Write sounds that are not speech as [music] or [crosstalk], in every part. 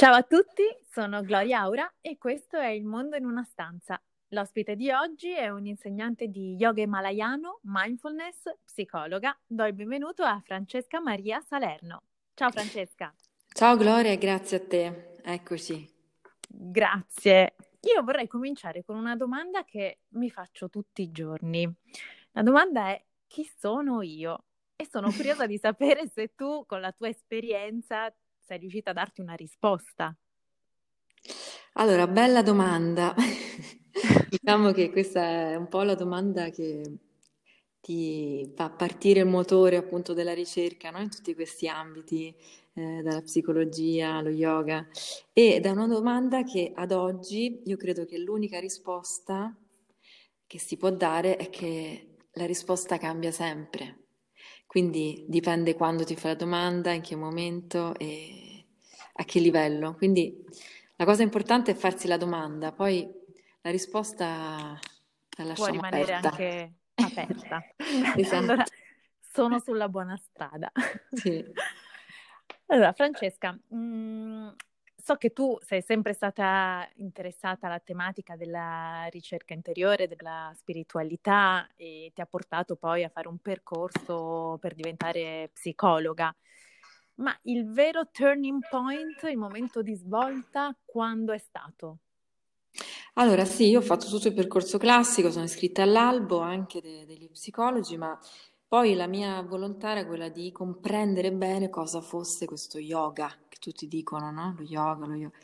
Ciao a tutti, sono Gloria Aura e questo è Il mondo in una stanza. L'ospite di oggi è un insegnante di yoga himalayano, mindfulness, psicologa. Do il benvenuto a Francesca Maria Salerno. Ciao Francesca. Ciao Gloria, grazie a te. Eccoci. Grazie. Io vorrei cominciare con una domanda che mi faccio tutti i giorni. La domanda è chi sono io? E sono curiosa di sapere se tu, con la tua esperienza, sei riuscita a darti una risposta? Allora, bella domanda. [laughs] diciamo che questa è un po' la domanda che ti fa partire il motore appunto della ricerca no? in tutti questi ambiti, eh, dalla psicologia allo yoga. Ed è una domanda che ad oggi io credo che l'unica risposta che si può dare è che la risposta cambia sempre. Quindi dipende quando ti fai la domanda, in che momento e a che livello. Quindi la cosa importante è farsi la domanda, poi la risposta la lasciamo Può rimanere aperta. anche aperta. [laughs] esatto. Allora, sono sulla buona strada. Sì. Allora, Francesca, mh, mm, so che tu sei sempre stata interessata alla tematica della ricerca interiore, della spiritualità e ti ha portato poi a fare un percorso per diventare psicologa. Ma il vero turning point, il momento di svolta, quando è stato? Allora, sì, io ho fatto tutto il percorso classico, sono iscritta all'albo anche de- degli psicologi, ma poi la mia volontà era quella di comprendere bene cosa fosse questo yoga, che tutti dicono, no? Lo yoga, lo yoga.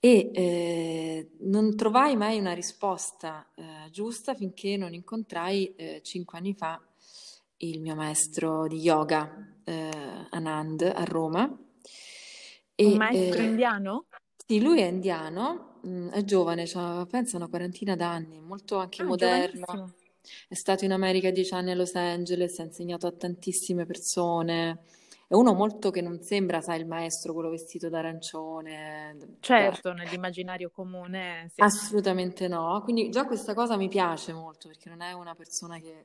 E eh, non trovai mai una risposta eh, giusta finché non incontrai eh, cinque anni fa il mio maestro di yoga, eh, Anand, a Roma. Un maestro eh, indiano? Sì, lui è indiano, mh, è giovane, c'ha, penso una quarantina d'anni, molto anche Ah, moderno. È stato in America dieci anni a Los Angeles, ha insegnato a tantissime persone. È uno molto che non sembra, sai, il maestro, quello vestito d'arancione. Cioè, Certo, nell'immaginario comune, sì. assolutamente no. Quindi già questa cosa mi piace molto, perché non è una persona che,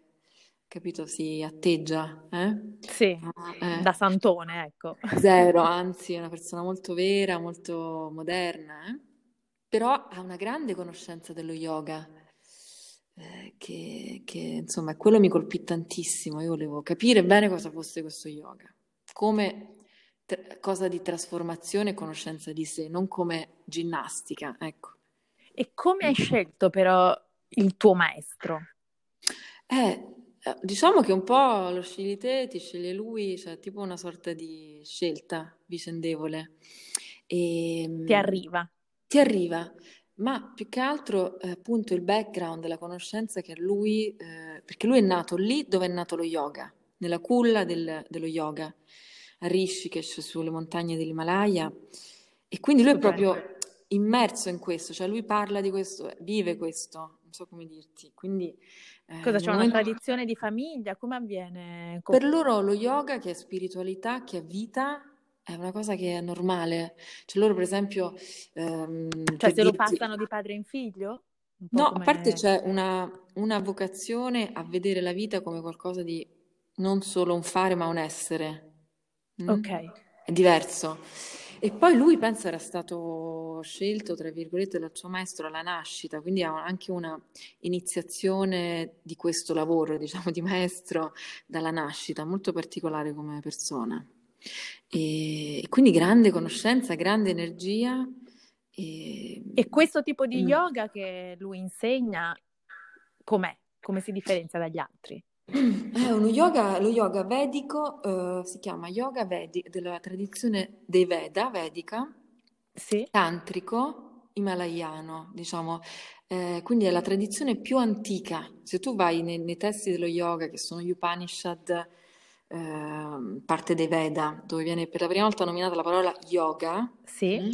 capito, si atteggia, eh? Sì, Ah, eh. da santone, ecco. Zero, [laughs] anzi, è una persona molto vera, molto moderna, eh? Però ha una grande conoscenza dello yoga, eh, che, che, insomma, quello mi colpì tantissimo. Io volevo capire bene cosa fosse questo yoga, come tra- cosa di trasformazione e conoscenza di sé, non come ginnastica, ecco. E come hai scelto però il tuo maestro? Eh, eh, diciamo che un po' lo scegli te, ti sceglie lui, cioè tipo una sorta di scelta vicendevole. E, Ti arriva? Ti arriva, ma più che altro eh, appunto il background, la conoscenza che lui, eh, perché lui è nato lì dove è nato lo yoga, nella culla del- dello yoga, a Rishikesh, sulle montagne dell'Himalaya, e quindi lui è proprio immerso in questo, cioè lui parla di questo, vive questo, non so come dirti. Quindi Cosa nel c'è una tradizione di famiglia? Come avviene? Per loro lo yoga, che è spiritualità, che è vita, è una cosa che è normale. Cioè loro, per esempio, ehm, Cioè per se lo dirti- passano di padre in figlio? No, a come- parte c'è una, una vocazione a vedere la vita come qualcosa di non solo un fare, ma un essere. Mm? Ok. È diverso. E poi lui, penso, era stato scelto, tra virgolette, dal suo maestro alla nascita, quindi ha anche una iniziazione di questo lavoro, diciamo, di maestro dalla nascita, molto particolare come persona. E, quindi grande conoscenza, grande energia. E, E questo tipo di Mm. yoga che lui insegna, com'è? Come si differenzia dagli altri? È uno yoga, lo yoga vedico, eh, si chiama yoga vedi, della tradizione dei Veda, vedica, Sì? tantrico, himalayano, diciamo. Eh, quindi è la tradizione più antica. Se tu vai nei, nei testi dello yoga, che sono gli Upanishad, ehm, parte dei Veda, dove viene per la prima volta nominata la parola yoga, Sì? mm,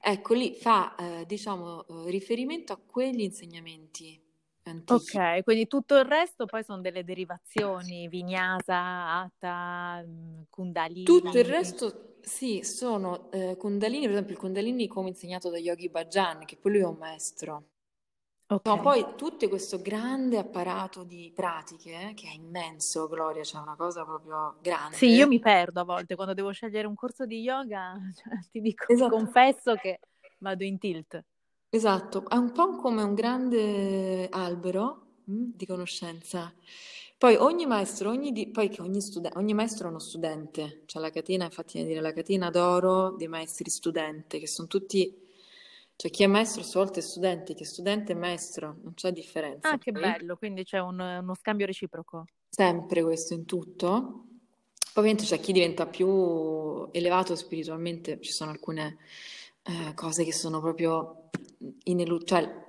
ecco lì fa, eh, diciamo, eh, riferimento a quegli insegnamenti antichi. Ok, quindi tutto il resto poi sono delle derivazioni, vinyasa, hatha, mm, kundalini. Tutto il resto, sì, sono eh, Kundalini, per esempio il Kundalini come insegnato da Yogi Bhajan, che poi lui è un maestro. Okay. poi tutto questo grande apparato di pratiche, eh, che è immenso, Gloria, c'è una cosa proprio grande. Sì, io mi perdo a volte quando devo scegliere un corso di yoga, [laughs] cioè, ti dico, esatto. confesso che vado in tilt. Esatto, è un po' come un grande albero mh, mm, di conoscenza. Poi ogni maestro, ogni, di, poi ogni, studen- ogni maestro è uno studente, c'è la catena, infatti viene dire la catena d'oro dei maestri studente, che sono tutti cioè chi è maestro a sua volta è studente, chi è studente è maestro, non c'è differenza. Ah, che bello, quindi c'è un, uno scambio reciproco. Sempre questo in tutto. Poi ovviamente c'è chi diventa più elevato spiritualmente, ci sono alcune eh, cose che sono proprio inelu- cioè,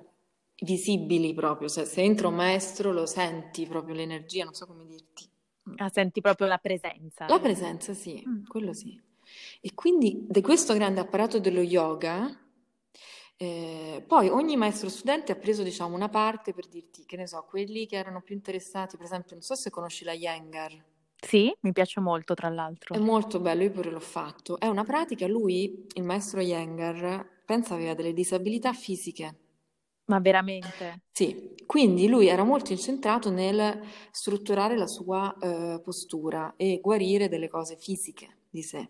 visibili proprio, se, se entra un maestro lo senti proprio l'energia, non so come dirti. Ah, senti proprio la presenza. La presenza, sì, mm. quello sì. E quindi di questo grande apparato dello yoga eh, poi ogni maestro studente ha preso, diciamo, una parte per dirti, che ne so, quelli che erano più interessati, per esempio, non so se conosci la Yengar. Sì, mi piace molto, tra l'altro. È molto bello, io pure l'ho fatto. È una pratica, lui, il maestro Yengar, pensa aveva delle disabilità fisiche. Ma veramente? Sì, quindi lui era molto incentrato nel strutturare la sua eh, postura e guarire delle cose fisiche di sé.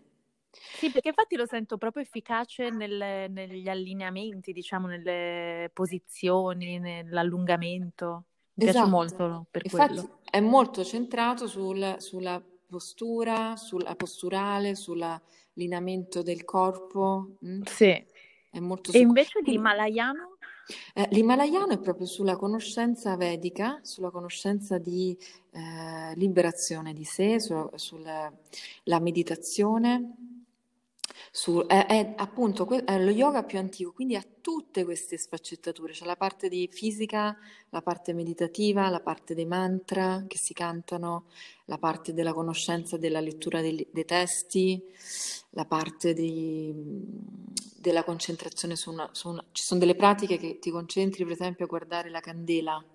Sì, perché infatti lo sento proprio efficace nel, negli allineamenti, diciamo, nelle posizioni, nell'allungamento. Mi esatto. piace molto per infatti quello. è molto centrato sul, sulla postura, sulla posturale, sull'allineamento del corpo. Mm? Sì. È molto e invece l'himalayano? Eh, l'himalayano è proprio sulla conoscenza vedica, sulla conoscenza di eh, liberazione di sé, su, sulla meditazione su, è, è, appunto è lo yoga più antico, quindi ha tutte queste sfaccettature, c'è la parte di fisica, la parte meditativa, la parte dei mantra che si cantano, la parte della conoscenza della lettura dei, dei testi, la parte di, della concentrazione su una, su una... Ci sono delle pratiche che ti concentri, per esempio, a guardare la candela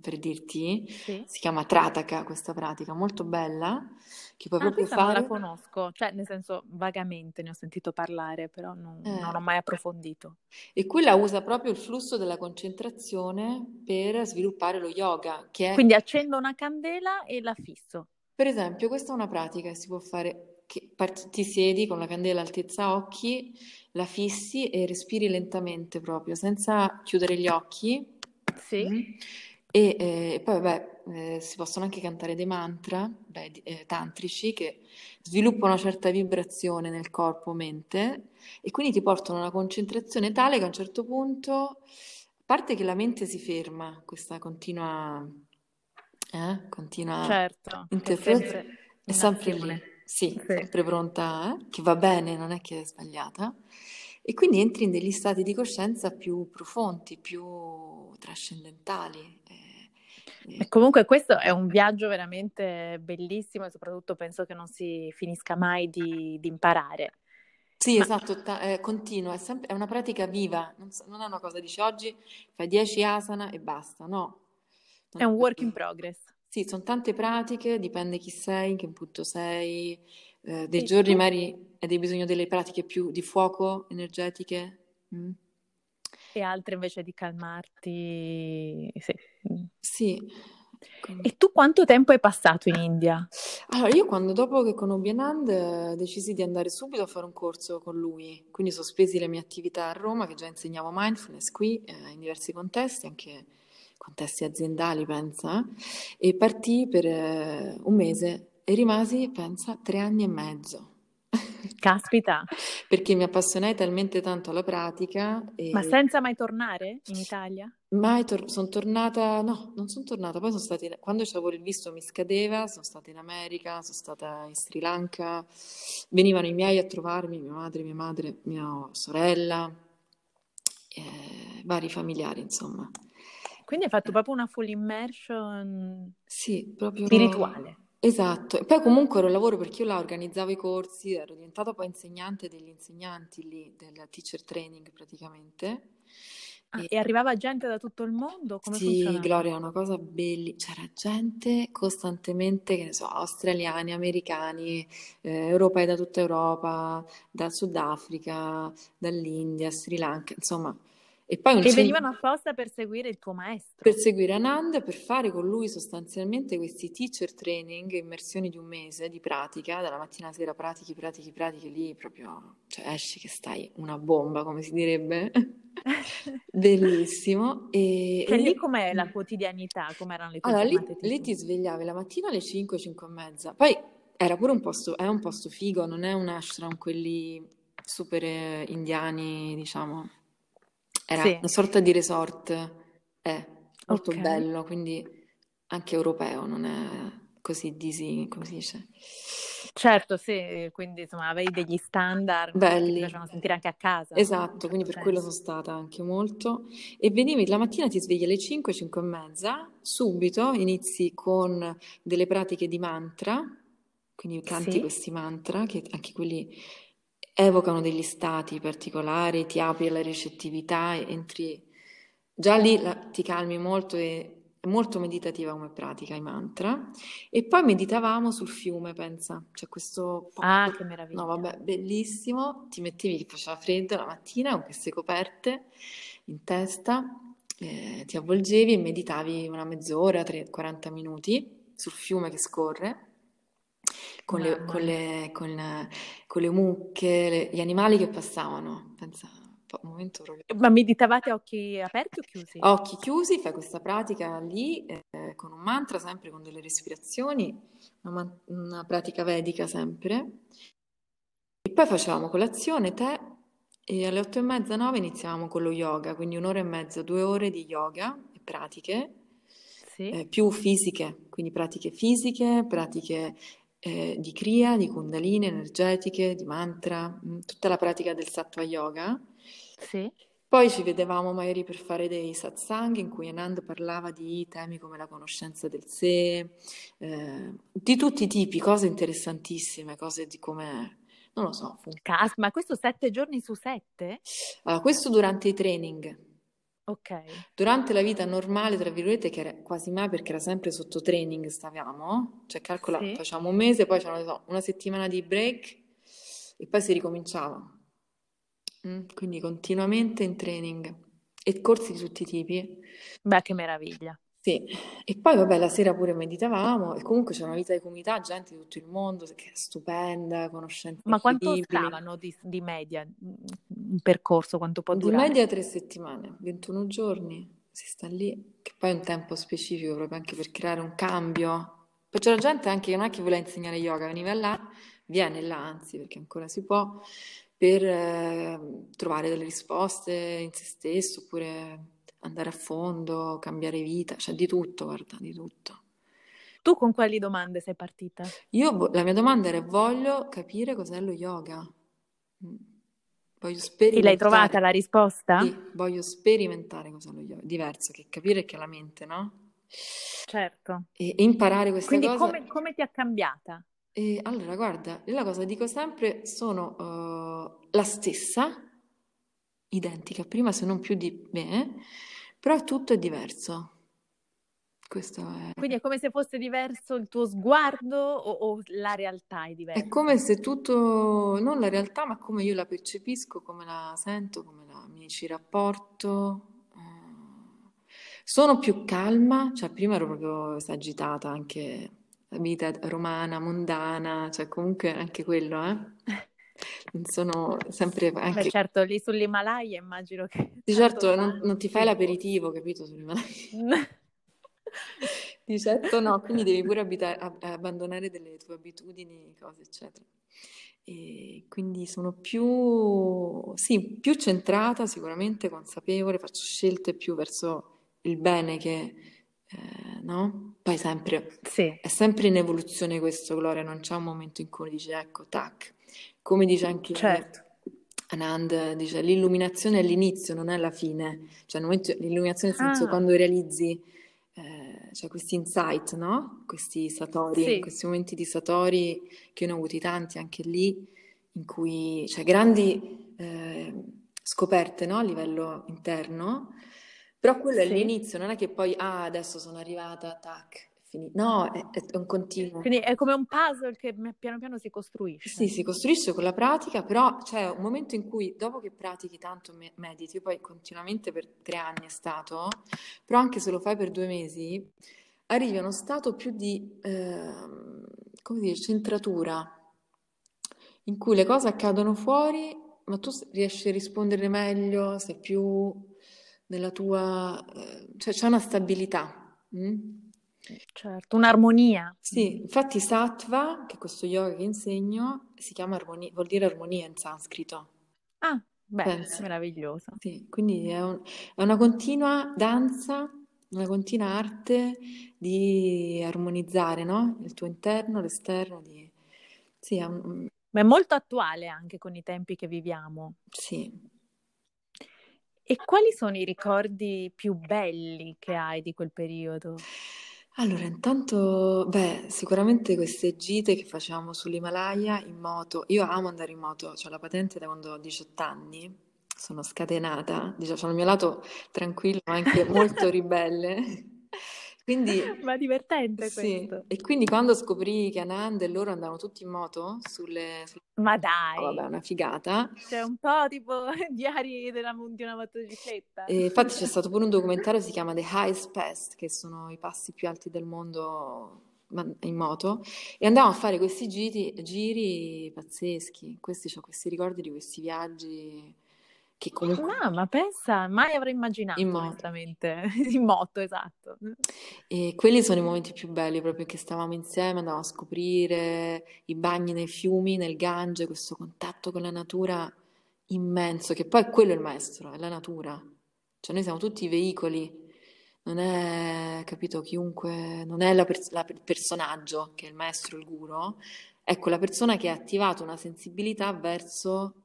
per dirti, sì. si chiama Trataka questa pratica, molto bella, che puoi ah, proprio fare... non la conosco, cioè nel senso vagamente ne ho sentito parlare, però non, eh. non, ho mai approfondito. E quella usa proprio il flusso della concentrazione per sviluppare lo yoga, che è... Quindi accendo una candela e la fisso. Per esempio, questa è una pratica che si può fare, che ti siedi con la candela altezza occhi, la fissi e respiri lentamente proprio, senza chiudere gli occhi. Sì. Mm e eh, poi, vabbè, eh, si possono anche cantare dei mantra beh, eh, tantrici che sviluppano una certa vibrazione nel corpo-mente e quindi ti portano a una concentrazione tale che a un certo punto, a parte che la mente si ferma, questa continua, eh, continua certo, interpretazione, è sempre, è sempre lì, sì, sì. sempre pronta, eh, che va bene, non è che è sbagliata. E quindi entri in degli stati di coscienza più profondi, più trascendentali. E comunque questo è un viaggio veramente bellissimo e soprattutto penso che non si finisca mai di, di imparare. Sì, Ma... esatto, ta- eh, continua, è, sempre, è, una pratica viva, non, non, è una cosa, dici oggi fai 10 asana e basta, no. Non è un work in progress. Sì, sono tante pratiche, dipende chi sei, in che punto sei, eh, dei sì, giorni tu... magari hai bisogno delle pratiche più di fuoco, energetiche. Mm e altre invece di calmarti. Sì. Sì. E tu quanto tempo hai passato in India? Allora, io quando dopo che conobbi Anand decisi di andare subito a fare un corso con lui, quindi sospesi le mie attività a Roma, che già insegnavo mindfulness qui eh, in diversi contesti, anche contesti aziendali, pensa, e partì per eh, un mese e rimasi, pensa, tre anni e mezzo. [laughs] Caspita! Perché mi appassionai talmente tanto alla pratica. E... Ma senza mai tornare in Italia? Mai, tor- sono tornata, no, non sono tornata, poi sono stata, in... quando avevo il visto mi scadeva, sono stata in America, sono stata in Sri Lanka, venivano i miei a trovarmi, mia madre, mia madre, mia sorella, eh, vari familiari, insomma. Quindi hai fatto proprio una full immersion sì, proprio... spirituale. Esatto, e poi comunque ero al lavoro perché io là organizzavo i corsi, ero diventata poi insegnante degli insegnanti lì, del teacher training praticamente. Ah, e... e arrivava gente da tutto il mondo? Come sì, funzionava? Gloria, è una cosa bellissima. C'era gente costantemente, che ne so, australiani, americani, eh, europei da tutta Europa, dal Sudafrica, dall'India, Sri Lanka, insomma. E, poi e venivano apposta per seguire il tuo maestro. Per seguire Anand, per fare con lui sostanzialmente questi teacher training, immersioni di un mese di pratica, dalla mattina alla sera pratichi, pratichi, pratichi, lì proprio, cioè esci che stai una bomba, come si direbbe. [laughs] Bellissimo. E, cioè, e lì com'è la quotidianità? Com'erano le tue allora, lì, lì, ti svegliavi la mattina alle 5, 5 e mezza. Poi era pure un posto, è un posto figo, non è un ashram quelli super eh, indiani, diciamo era Sì. una sorta di resort, è molto Ok. bello, quindi anche europeo, non è così disi, come si dice? Certo, sì, quindi insomma avevi degli standard che ti facevano sentire anche a casa, no? Esatto, quindi per quello sono stata anche molto. E venivi la mattina, ti svegli alle 5, 5 e mezza, subito inizi con delle pratiche di mantra, quindi canti Sì, questi mantra, che anche quelli evocano degli stati particolari, ti apri alla recettività, entri già lì la, ti calmi molto e è molto meditativa come pratica i mantra. E poi meditavamo sul fiume, pensa, c'è questo Ah, che meraviglia. No, vabbè, bellissimo, ti mettevi che faceva freddo la mattina con queste coperte in testa, eh, ti avvolgevi e meditavi una mezz'ora, 40 minuti sul fiume che scorre con le, con le, con, con le mucche, le, gli animali che passavano. Pensa, un momento proprio. Ma meditavate a occhi aperti o chiusi? occhi chiusi, fai questa pratica lì eh, con un mantra, sempre con delle respirazioni, una, una pratica vedica sempre. E poi facevamo colazione, tè e alle otto e mezza, nove iniziavamo con lo yoga, quindi un'ora e mezza, due ore di yoga e pratiche. Sì. Eh, più fisiche, quindi pratiche fisiche, pratiche eh, di kriya, di kundalini energetiche, di mantra, mm, tutta la pratica del sattva yoga. Sì. Poi ci vedevamo magari per fare dei satsang in cui Anand parlava di temi come la conoscenza del sé, eh, di tutti i tipi, cose interessantissime, cose di come, non lo so. Cas, ma questo sette giorni su sette? Allora, questo durante i training. Ok. Durante la vita normale, tra virgolette, che era quasi mai perché era sempre sotto training, stavamo, cioè calcola, sì. facciamo un mese, poi c'era una settimana di break e poi si ricominciava. Mm, quindi continuamente in training e corsi di tutti i tipi. Beh, che meraviglia. Sì, e poi vabbè, la sera pure meditavamo e comunque c'è una vita di comunità, gente di tutto il mondo che è stupenda, conoscenze Ma quanto stavano di, di media un percorso, quanto può Di durare? media tre settimane, 21 giorni, si sta lì, che poi è un tempo specifico proprio anche per creare un cambio. Poi c'era gente anche che non è che voleva insegnare yoga, veniva là, viene là anzi perché ancora si può, per eh, trovare delle risposte in se stesso oppure andare a fondo, cambiare vita, cioè di tutto, guarda, di tutto. Tu con quali domande sei partita? Io, la mia domanda era voglio capire cos'è lo yoga. Mm. Voglio sperimentare. E l'hai trovata la risposta? Sì, voglio sperimentare cos'è lo yoga. Diverso che capire che la mente, no? Certo. E, e imparare questa Quindi cosa. Quindi come, come, ti ha cambiata? E allora, guarda, io la cosa dico sempre, sono uh, la stessa, identica prima, se non più di me, però tutto è diverso. Questo è... Quindi è come se fosse diverso il tuo sguardo o, o, la realtà è diversa? È come se tutto, non la realtà, ma come io la percepisco, come la sento, come la, mi ci rapporto. Eh, sono più calma, cioè prima ero proprio esagitata anche la vita romana, mondana, cioè comunque anche quello, eh. [laughs] sono sempre anche... Beh, certo, lì sull'Himalaya immagino che... Di certo non, non ti fai l'aperitivo, capito, sull'Himalaya? [laughs] Di certo no, quindi devi pure abitare, ab- abbandonare delle tue abitudini, cose, eccetera. E quindi sono più, sì, più centrata, sicuramente consapevole, faccio scelte più verso il bene che, eh, no? Poi sempre, sì. è sempre in evoluzione questo, Gloria, non c'è un momento in cui dici, ecco, tac, come dice anche certo. Anand, dice l'illuminazione è l'inizio, non è la fine. Cioè, momento, l'illuminazione nel senso ah. quando realizzi eh, cioè questi insight, no? Questi satori, sì. questi momenti di satori che ne ho avuti tanti anche lì, in cui, cioè grandi eh, scoperte, no? A livello interno, però quello sì. è l'inizio, non è che poi, ah, adesso sono arrivata, tac, No, è, è, un continuo. Quindi è come un puzzle che piano piano si costruisce. Sì, si costruisce con la pratica, però c'è un momento in cui dopo che pratichi tanto mediti, poi continuamente per tre anni è stato, però anche se lo fai per due mesi, arrivi a uno stato più di, eh, come dire, centratura, in cui le cose accadono fuori, ma tu riesci a rispondere meglio, sei più nella tua... Eh, cioè c'è una stabilità. Mm? Certo, un'armonia. Sì, infatti sattva, che è questo yoga che insegno, si chiama armonia, vuol dire armonia in sanscrito. Ah, beh, meraviglioso. Sì, quindi è, un, è una continua danza, una continua arte di armonizzare, no? Il tuo interno, l'esterno, di... Sì, è un... Ma è molto attuale anche con i tempi che viviamo. Sì. E quali sono i ricordi più belli che hai di quel periodo? Allora, intanto, beh, sicuramente queste gite che facciamo sull'Himalaya in moto. Io amo andare in moto, ho la patente da quando ho 18 anni, sono scatenata, diciamo, ho il mio lato tranquillo, ma anche molto [laughs] ribelle. Quindi, [laughs] Ma divertente sì, questo. e quindi quando scoprì che Anand e loro andavano tutti in moto sulle... sulle... Ma Oh, dai, vabbè, una figata. c'è un po' tipo [laughs] diari della- di una motocicletta. E infatti c'è stato pure un documentario che si chiama The Highest Pass, che sono i passi più alti del mondo in moto, e andavamo a fare questi giri, giri pazzeschi. Questi, ho questi ricordi di questi viaggi che comunque No, ma pensa, mai avrei immaginato, in moto. onestamente. [laughs] In moto, esatto. E quelli sono i momenti più belli, proprio che stavamo insieme, andavamo a scoprire i bagni nei fiumi, nel Gange, questo contatto con la natura immenso, che poi quello è il maestro, è la natura. Cioè noi siamo tutti veicoli, non è, capito, chiunque, non è la pers- la- il personaggio che è il maestro, il guru, è quella persona che ha attivato una sensibilità verso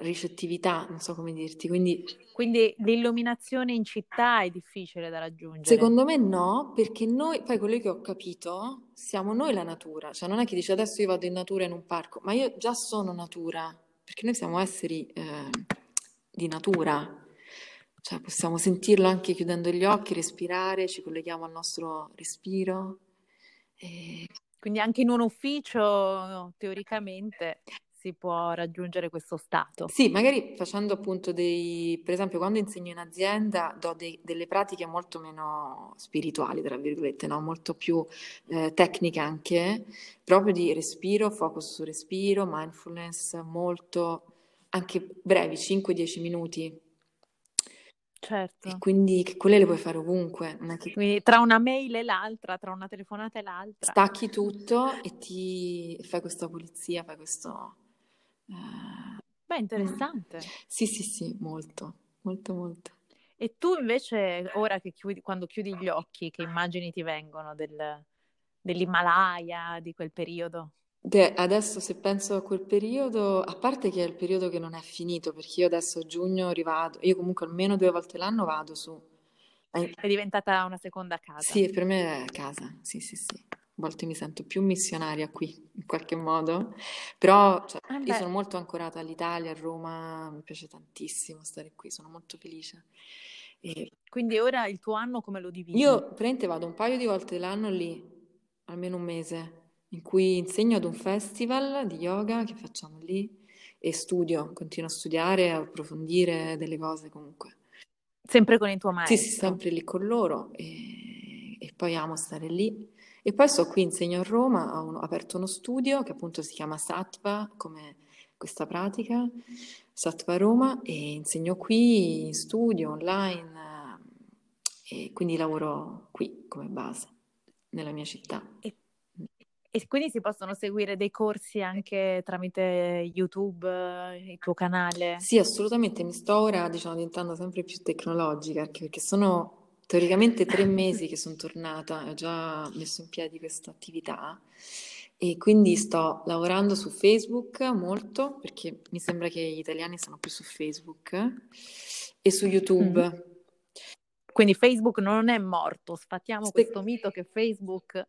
ricettività, non so come dirti, quindi Quindi l'illuminazione in città è difficile da raggiungere. Secondo me no, perché noi, poi quello che ho capito, siamo noi la natura, cioè non è che dice adesso io vado in natura in un parco, ma io già sono natura, perché noi siamo esseri eh, di natura, cioè possiamo sentirlo anche chiudendo gli occhi, respirare, ci colleghiamo al nostro respiro. E... Quindi anche in un ufficio, teoricamente, si può raggiungere questo stato. Sì, magari facendo appunto dei, per esempio quando insegno in azienda do dei- delle pratiche molto meno spirituali, tra virgolette, no? Molto più eh, tecniche anche, proprio di respiro, focus sul respiro, mindfulness, molto, anche brevi, 5-10 minuti. E Certo. quindi che quelle le puoi fare ovunque, che Quindi tra una mail e l'altra, tra una telefonata e l'altra. stacchi tutto e ti fai questa pulizia, fai questo... eh, Beh, mm. interessante. Sì, sì, sì, molto, molto, molto. E tu invece, ora che chiudi, quando chiudi gli occhi, che immagini ti vengono del- dell'Himalaya, di quel periodo? Beh, adesso se penso a quel periodo, a parte che è il periodo che non è finito, perché io adesso a giugno rivado, io comunque almeno due volte l'anno vado su. È diventata una seconda casa. sì, per me è casa, sì, sì, sì. A volte mi sento più missionaria qui, in qualche modo, però cioè, Ah, io sono molto ancorata all'Italia, a Roma, mi piace tantissimo stare qui, sono molto felice. E Quindi ora il tuo anno come lo dividi? io praticamente vado un paio di volte l'anno lì, almeno un mese, in cui insegno ad un festival di yoga che facciamo lì e studio, continuo a studiare, a approfondire delle cose comunque. Sempre con il tuo Sì, sì, maestro. sempre lì con loro e, e poi amo stare lì. E poi sto qui, insegno a Roma, ho, un- ho aperto uno studio che appunto si chiama Sattva, come questa pratica, Sattva Roma, e insegno qui in studio, online, e quindi lavoro qui come base, nella mia città. E, e quindi si possono seguire dei corsi anche tramite YouTube, eh, il tuo canale? Sì, assolutamente, mi sto ora, diciamo, diventando sempre più tecnologica, perché sono teoricamente tre [laughs] mesi che sono tornata ho già messo in piedi questa attività e quindi sto lavorando su Facebook molto, perché mi sembra che gli italiani sono più su Facebook e su Mm. YouTube. Quindi Facebook non è morto, sfattiamo Se- questo mito che Facebook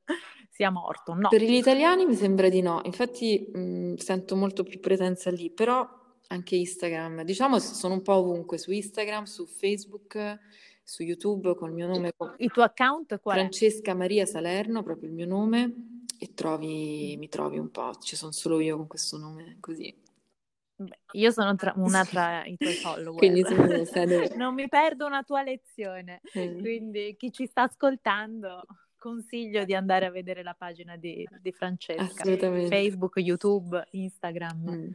sia morto. No, Per gli italiani mi sembra di no, infatti mh, sento molto più presenza lì, però anche Instagram, diciamo sono un po' ovunque, su Instagram, su Facebook, su YouTube col mio nome. Il tuo account qual Francesca Maria Salerno, proprio il mio nome, e trovi, mi trovi un po', ci sono solo io con questo nome così. Beh, io sono tra, una tra i tuoi follower, quindi [laughs] non mi perdo una tua lezione, mm. quindi chi ci sta ascoltando consiglio di andare a vedere la pagina di, di Francesca, Facebook, YouTube, Instagram. Mm.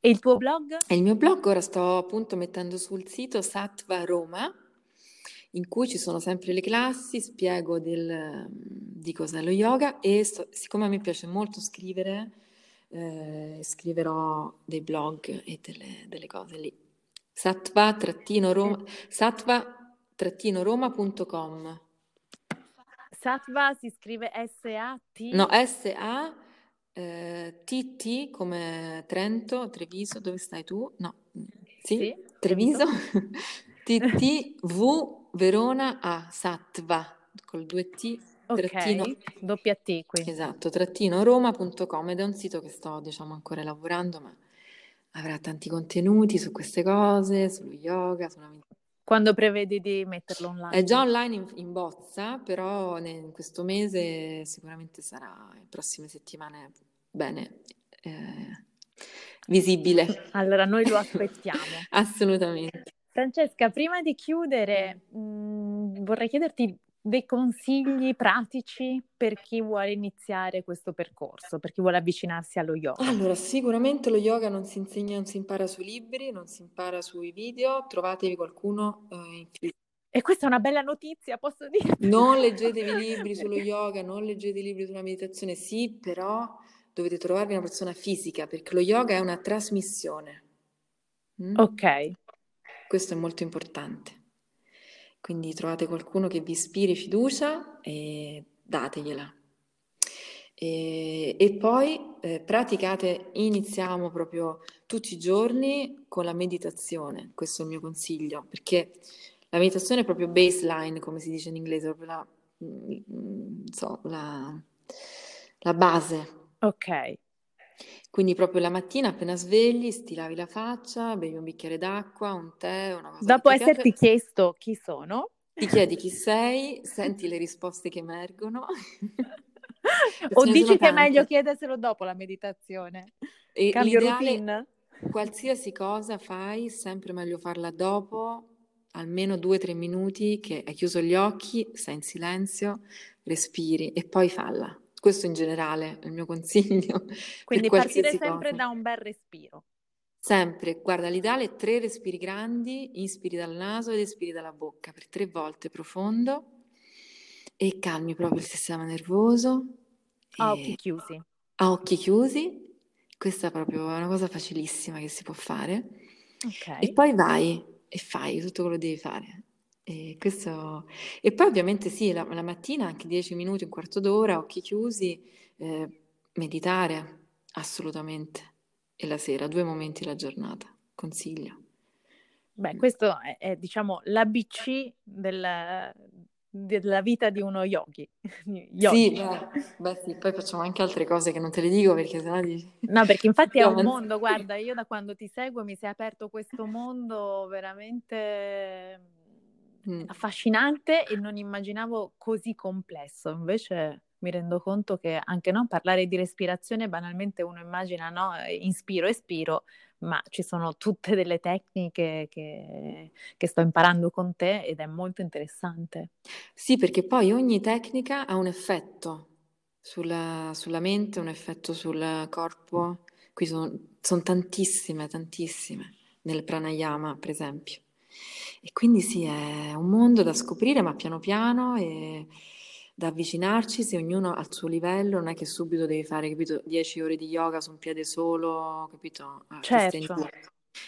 E il tuo blog? E il mio blog ora sto appunto mettendo sul sito Satva Roma, in cui ci sono sempre le classi, spiego del, di cos'è lo yoga e sto, siccome a me piace molto scrivere, eh, scriverò dei blog e delle, delle cose lì. Satva-roma, satva-roma.com Satva si scrive S-A-T? No, S-A-T-T eh, come Trento, Treviso, dove stai tu? No, sì, sì Treviso. T-T-V [laughs] Verona A, Satva, col due T trattino, doppia T qui. Esatto, trattino roma.com ed è un sito che sto diciamo ancora lavorando, ma avrà tanti contenuti su queste cose, sullo yoga, sulla quando prevedi di metterlo online? È già online in, in bozza, però in questo mese sicuramente sarà, in prossime settimane, bene, eh, visibile. Allora noi lo aspettiamo. [laughs] Assolutamente. Francesca, prima di chiudere, mh, vorrei chiederti dei consigli pratici per chi vuole iniziare questo percorso, per chi vuole avvicinarsi allo yoga? Allora, sicuramente lo yoga non si insegna, non si impara sui libri, non si impara sui video, trovatevi qualcuno eh, in fisico. E questa è una bella notizia, posso dire? Non leggetevi [laughs] libri sullo yoga, non leggete libri sulla meditazione, sì, però dovete trovarvi una persona fisica, perché lo yoga è una trasmissione. Mm? Ok. Questo è molto importante. Quindi trovate qualcuno che vi ispiri fiducia e dategliela. E, e poi eh, praticate, iniziamo proprio tutti i giorni con la meditazione, questo è il mio consiglio, perché la meditazione è proprio baseline, come si dice in inglese, proprio la, mm, so, la, la base. Ok. Quindi proprio la mattina appena svegli, ti lavi la faccia, bevi un bicchiere d'acqua, un tè, una cosa Dopo esserti piace. chiesto chi sono, ti chiedi chi [laughs] sei, senti le risposte che emergono. [laughs] o dici che è meglio chiederselo dopo la meditazione. E Cambio routine. Qualsiasi cosa fai, sempre meglio farla dopo, almeno due o tre minuti che hai chiuso gli occhi, sei in silenzio, respiri e poi falla. Questo in generale è il mio consiglio. [laughs] Quindi partire sempre cosa. da un bel respiro. Sempre, guarda, l'ideale è tre respiri grandi, inspiri dal naso ed espiri dalla bocca per tre volte profondo e calmi proprio il sistema nervoso. A occhi chiusi. A occhi chiusi, questa è proprio una cosa facilissima che si può fare. Okay. E poi vai e fai tutto quello che devi fare. E, questo... e poi ovviamente sì, la, la, mattina anche 10 minuti, un quarto d'ora, occhi chiusi, eh, meditare, assolutamente. E la sera, due momenti la giornata, consiglio. Beh, questo è, è diciamo l'ABC del, della vita di uno yogi. [laughs] yogi. Sì, beh, beh, sì, poi facciamo anche altre cose che non te le dico perché sennò dici... No, perché infatti è [laughs] un mondo, guarda, io da quando ti seguo mi si è aperto questo mondo veramente mm. affascinante e non immaginavo così complesso, invece mi rendo conto che anche non parlare di respirazione banalmente uno immagina no, inspiro, espiro, ma ci sono tutte delle tecniche che, che, sto imparando con te ed è molto interessante. Sì, perché poi ogni tecnica ha un effetto sulla, sulla mente, un effetto sul corpo. Qui sono, sono tantissime, tantissime nel pranayama, per esempio. E quindi sì, è un mondo da scoprire, ma piano piano e da avvicinarci se ognuno al suo livello, non è che subito devi fare, capito, 10 ore di yoga su un piede solo, capito? Ah, certo.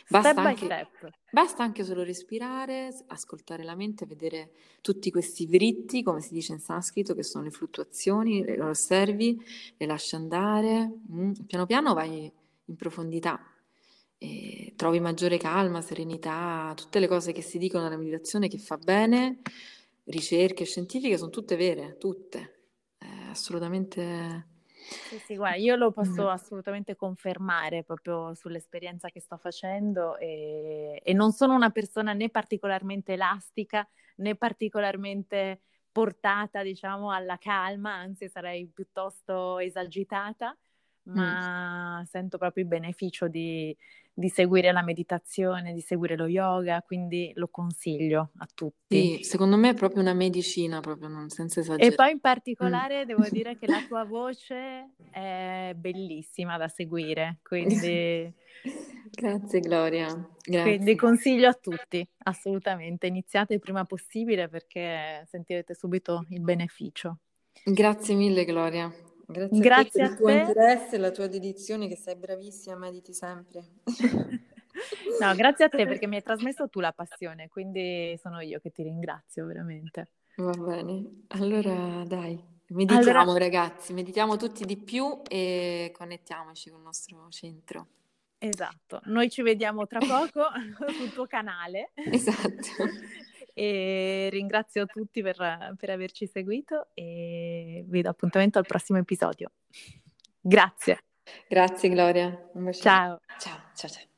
Basta anche, basta anche, solo respirare, ascoltare la mente, vedere tutti questi vritti, come si dice in sanscrito, che sono le fluttuazioni, le osservi, le lasci andare, mm, piano piano vai in profondità, e trovi maggiore calma, serenità, tutte le cose che si dicono nella meditazione che fa bene, ricerche scientifiche sono tutte vere, tutte, eh, assolutamente Sì, sì, guarda, io lo posso assolutamente confermare proprio sull'esperienza che sto facendo e, e non sono una persona né particolarmente elastica né particolarmente portata, diciamo, alla calma, anzi sarei piuttosto esagitata, ma mm. sento proprio il beneficio di, di, seguire la meditazione, di seguire lo yoga, quindi lo consiglio a tutti. Sì, secondo me è proprio una medicina, proprio non, senza esagerare. E poi in particolare mm. devo [laughs] dire che la tua voce è bellissima da seguire, quindi... [laughs] Grazie Gloria. Grazie. Quindi consiglio a tutti, assolutamente, iniziate il prima possibile perché sentirete subito il beneficio. Grazie mille Gloria. Grazie, Grazie a te per il tuo te. interesse e la tua dedizione, che sei bravissima, mediti sempre. [laughs] no, grazie a te perché mi hai [laughs] trasmesso tu la passione, quindi sono io che ti ringrazio veramente. Va bene, allora dai, meditiamo allora... ragazzi, meditiamo tutti di più e connettiamoci con il nostro centro. Esatto, noi ci vediamo tra poco [laughs] sul tuo canale. Esatto. E ringrazio tutti per, per averci seguito e vi do appuntamento al prossimo episodio. Grazie. Grazie Gloria. Ciao. Ciao, ciao, ciao.